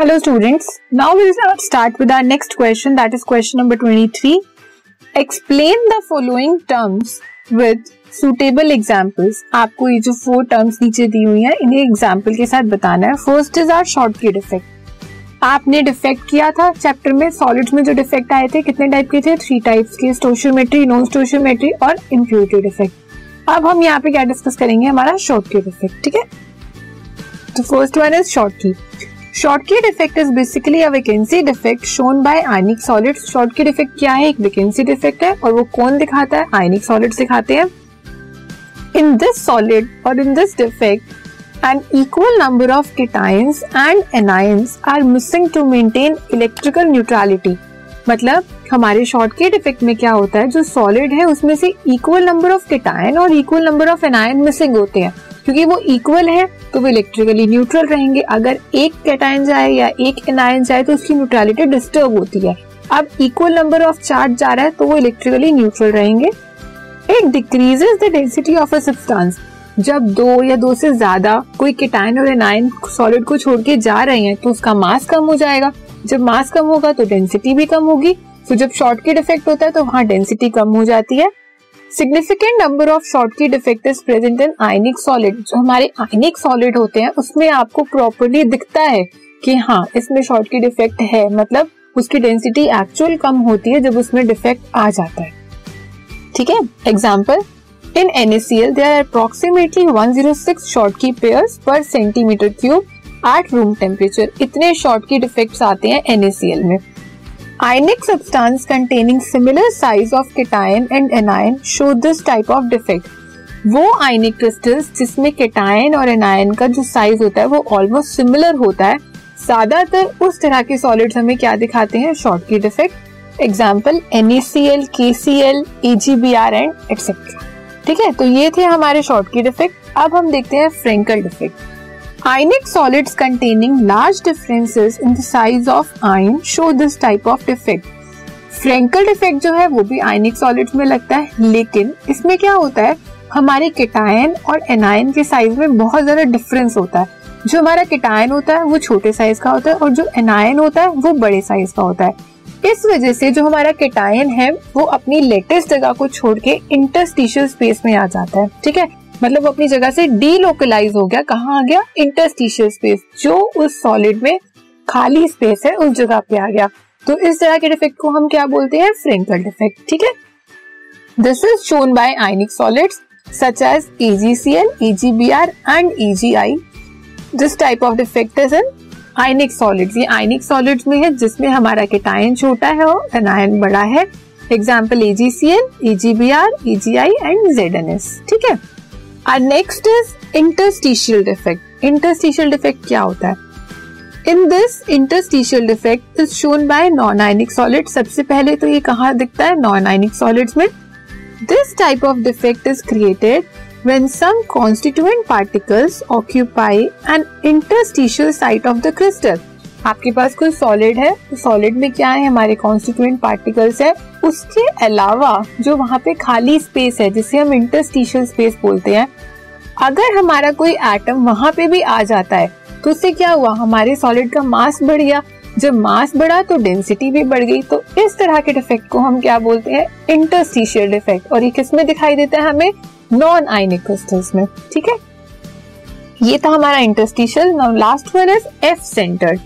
Hello, students. Now we will start with our next question. That is question number 23. Explain the following terms with suitable examples. आपको ये जो four terms नीचे दी हुई हैं, इन्हें example के साथ बताना है. First is our Schottky effect आपने डिफेक्ट किया था चैप्टर में सॉलिड्स में जो डिफेक्ट आए थे, कितने टाइप के थे? थ्री टाइप्स के स्टोशियोमेट्री नॉन स्टोशियोमेट्री और इम्प्योरिटी डिफेक्ट अब हम यहाँ पे क्या डिस्कस करेंगे? हमारा शॉर्टकट इफ़ेक्ट ठीक है? तो first one is Schottky Schottky effect is basically a vacancy defect shown by ionic solids Schottky effect क्या है? एक वैकेंसी डिफेक्ट है और वो कौन दिखाता है? आयनिक सॉलिड्स दिखाते हैं। इन दिस सॉलिड और in this defect an equal number of cations and anions are missing to maintain electrical neutrality मतलब हमारे शॉर्टकट इफ़ेक्ट में क्या होता है? जो सॉलिड है, उसमें से इक्वल नंबर ऑफ़ कीटाइन और equal number of anion missing होते हैं। क्योंकि वो इक्वल है तो वो इलेक्ट्रिकली न्यूट्रल रहेंगे। अगर एक कैटाइन जाए या एक एनायन जाए तो उसकी न्यूट्रलिटी डिस्टर्ब होती है। अब इक्वल नंबर ऑफ़ चार्ज जा रहा है तो वो इलेक्ट्रिकली न्यूट्रल रहेंगे। It decreases the density of a substance जब दो या दो से ज़्यादा कोई केटाइन और एनाइन सॉलिड को छोड़ के जा रहे हैं तो उसका मास कम हो जाएगा। जब मास कम होगा तो डेंसिटी भी कम होगी। तो जब शॉर्टकट इफ़ेक्ट होता है तो वहाँ डेंसिटी कम हो जाती है। Significant number of Schottky defect is present in ionic solid जो हमारे आयनिक सॉलिड होते हैं, उसमें आपको प्रॉपरली दिखता है कि हाँ इसमें शॉर्टकट इफ़ेक्ट है। मतलब उसकी डेंसिटी एक्चुअल कम होती है जब उसमें डिफेक्ट आ जाता है। ठीक है? Example in NaCl there are approximately 106 Schottky pairs per centimeter cube at room temperature. इतने Schottky defects आते हैं NaCl में। Ionic substance containing similar size of cation and anion show this type of defect. वो ionic crystals जिसमें cation और anion का जो size होता है वो ऑलमोस्ट सिमिलर होता है। ज़्यादातर उस तरह के सॉलिड्स हमें क्या दिखाते हैं? Schottky defect example NaCl, KCl, AgBr and etcetera ठीक है तो ये थे हमारे शॉर्ट की डिफेक्ट अब हम देखते हैं Frenkel defect Ionic solids containing large differences in the size of ion show this type of defect. Frenkel defect जो है, वो भी आयनिक सॉलिड्स में लगता है, लेकिन इसमें क्या होता है? हमारे केटायन और एनायन के साइज़ में बहुत ज़्यादा डिफरेंस होता है। जो हमारा केटायन होता है, वो छोटे साइज़ का होता है और जो एनायन होता है, वो बड़े साइज़ का होता है। इस वजह से जो हमारा केटायन है, वो अपनी लेटेस्ट जगह को छोड़ के इंटरस्टिशियल स्पेस में आ जाता है। ठीक है? मतलब वो अपनी जगह से डीलोकलाइज हो गया कहा आ गया? इंटरस्टिशियल स्पेस जो उस सॉलिड में खाली स्पेस है उस जगह पे आ गया। तो इस तरह के डिफेक्ट को हम क्या बोलते हैं? फ्रेंकल डिफेक्ट ठीक है? This is shown by ionic solids such as AgCl, AgBr and AgI. This type of defect is in ionic solids ये आयनिक सॉलिड्स में है जिसमें हमारा केटायन छोटा है और एनायन बड़ा है। Example AgCl AgBr AgI and ZnS ठीक है? Next is interstitial defect interstitial defect क्या होता है? In this interstitial defect is shown by non ionic solid सबसे पहले तो ये कहा दिखता है? नॉन आयनिक सॉलिड्स में। This type of defect is created when some constituent particles occupy an interstitial site of the crystal. आपके पास कोई सॉलिड है? तो सॉलिड में क्या है? हमारे कॉन्स्टिट्यूएंट पार्टिकल्स है। उसके अलावा जो वहाँ पे खाली स्पेस है, जिसे हम इंटरस्टिशियल स्पेस बोलते हैं, अगर हमारा कोई एटम वहाँ पे भी आ जाता है तो उससे क्या हुआ? हमारे सॉलिड का मास बढ़ गया। जब मास बढ़ा तो डेंसिटी भी बढ़ गई। तो इस तरह के डिफेक्ट को हम क्या बोलते हैं? इंटरस्टिशियल डिफेक्ट और ये किसमें दिखाई देता है हमें? नॉन आइनिक क्रिस्टल्स में। ठीक है? ये था हमारा interstitial now last one is F centred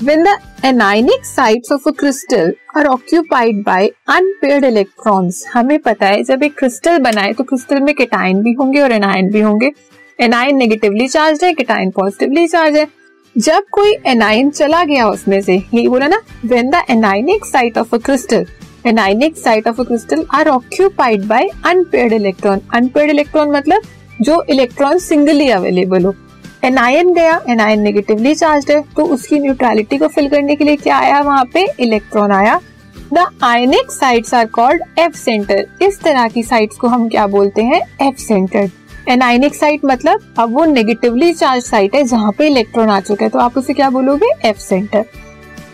When the anionic sites of a crystal are occupied by unpaired electrons, हमें पता है जब एक क्रिस्टल बनाए तो क्रिस्टल में केटाइन भी होंगे और एनायन भी होंगे। एनायन नेगेटिवली चार्ज है केटाइन पॉजिटिवली चार्ज है। जब कोई एनाइन चला गया उसमें से यही बोला ना when the anionic site of a crystal anionic site of a crystal are occupied by unpaired electron unpaired electron मतलब जो इलेक्ट्रॉन सिंगली अवेलेबल हो। एनायन गया एनायन नेगेटिवली चार्ज है तो उसकी न्यूट्रलिटी को फिल करने के लिए क्या आया वहाँ पे? इलेक्ट्रॉन आया। The ionic sites are called F centre इस तरह की साइट्स को हम क्या बोलते हैं? एफ़ सेंटर एनाइनिक साइट मतलब अब वो नेगेटिवली चार्ज साइट है जहाँ पे इलेक्ट्रॉन आ चुका है तो आप उसे क्या बोलोगे? F centre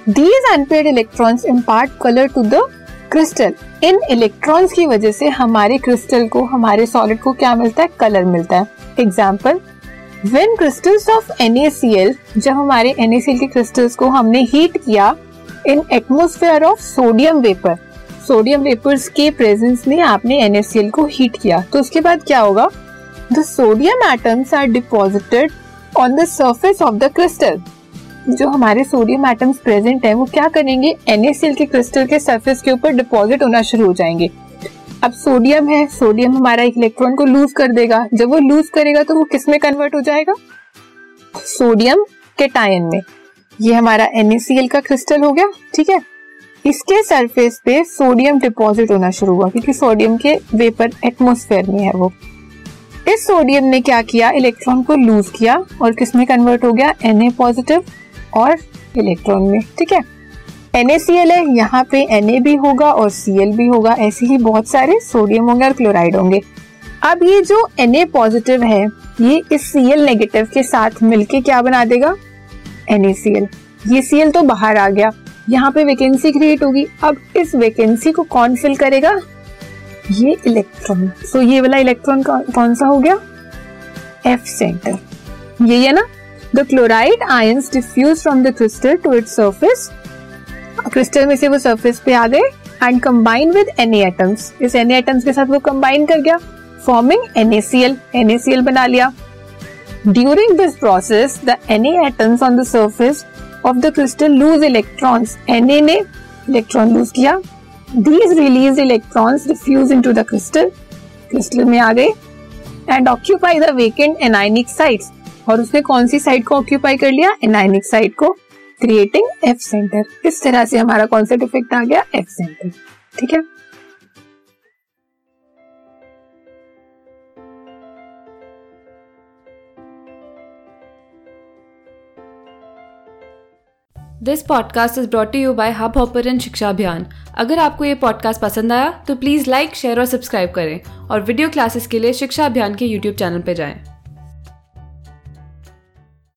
these unpaired electrons impart colour to the crystal in electrons की वजह से हमारे क्रिस्टल को, हमारे सॉलिड को क्या मिलता है? कलर मिलता है. Example when crystals of NaCl जब हमारे NaCl के क्रिस्टल्स को हमने हीट किया in atmosphere of sodium vapour sodium vapours के प्रेजेंस में आपने NaCl को हीट किया तो उसके बाद क्या होगा? The sodium atoms are deposited on the surface of the crystal जो हमारे सोडियम एटम्स प्रेजेंट है, वो क्या करेंगे? NaCl के क्रिस्टल के सरफेस के ऊपर डिपॉजिट होना शुरू हो जाएँगे। अब सोडियम है सोडियम हमारा एक इलेक्ट्रॉन को लूज कर देगा। जब वो लूज करेगा तो वो किसमें कन्वर्ट हो जाएगा? सोडियम के टायन में। ये हमारा NaCl का क्रिस्टल हो गया, ठीक है? इसके सरफेस पे सोडियम डिपॉजिट होना शुरू हुआ, क्योंकि सोडियम के वेपर एटमोस्फेयर में है वो। इस सोडियम ने क्या किया? इलेक्ट्रॉन को लूज किया और किसमें कन्वर्ट हो गया? Na पॉजिटिव और इलेक्ट्रॉन में, ठीक है? NaCl है, यहाँ पे Na भी होगा और Cl भी होगा। ऐसे ही बहुत सारे सोडियम होंगे और क्लोराइड होंगे। अब ये जो Na पॉजिटिव है, ये इस Cl नेगेटिव के साथ मिलके क्या बना देगा? NaCl ये Cl तो बाहर आ गया। यहाँ पे वैकेंसी क्रिएट होगी। अब इस वैकेंसी को कौन फिल करेगा? ये इलेक्ट्रॉन सो ये वाला इलेक्ट्रॉन कौन सा हो गया? एफ़ सेंटर यही है ना? The chloride ions diffuse from the crystal to its surface crystal में से वो सरफेस पे आ गए and combine with N atoms इस एन एटम्स के साथ वो कंबाइन कर गया फॉर्मिंग NaCl NaCl बना लिया. During this process the Na atoms on the surface of the crystal lose electrons Na ने इलेक्ट्रॉन लूज किया. These release electrons diffuse into the crystal crystal में आ गए and occupy the vacant anionic sites और उसने कौन सी side को ऑक्यूपाई कर लिया? एनाइनिक साइड को. क्रिएटिंग एफ़ सेंटर इस तरह से हमारा कौन सा इफ़ेक्ट आ गया एफ़ सेंटर ठीक है? This podcast is brought you by Hubhopper Shiksha Abhiyan अगर आपको ये पॉडकास्ट पसंद आया तो प्लीज़ लाइक शेयर और सब्सक्राइब करें और वीडियो क्लासेस के लिए शिक्षा अभियान के यूट्यूब चैनल पर जाएँ।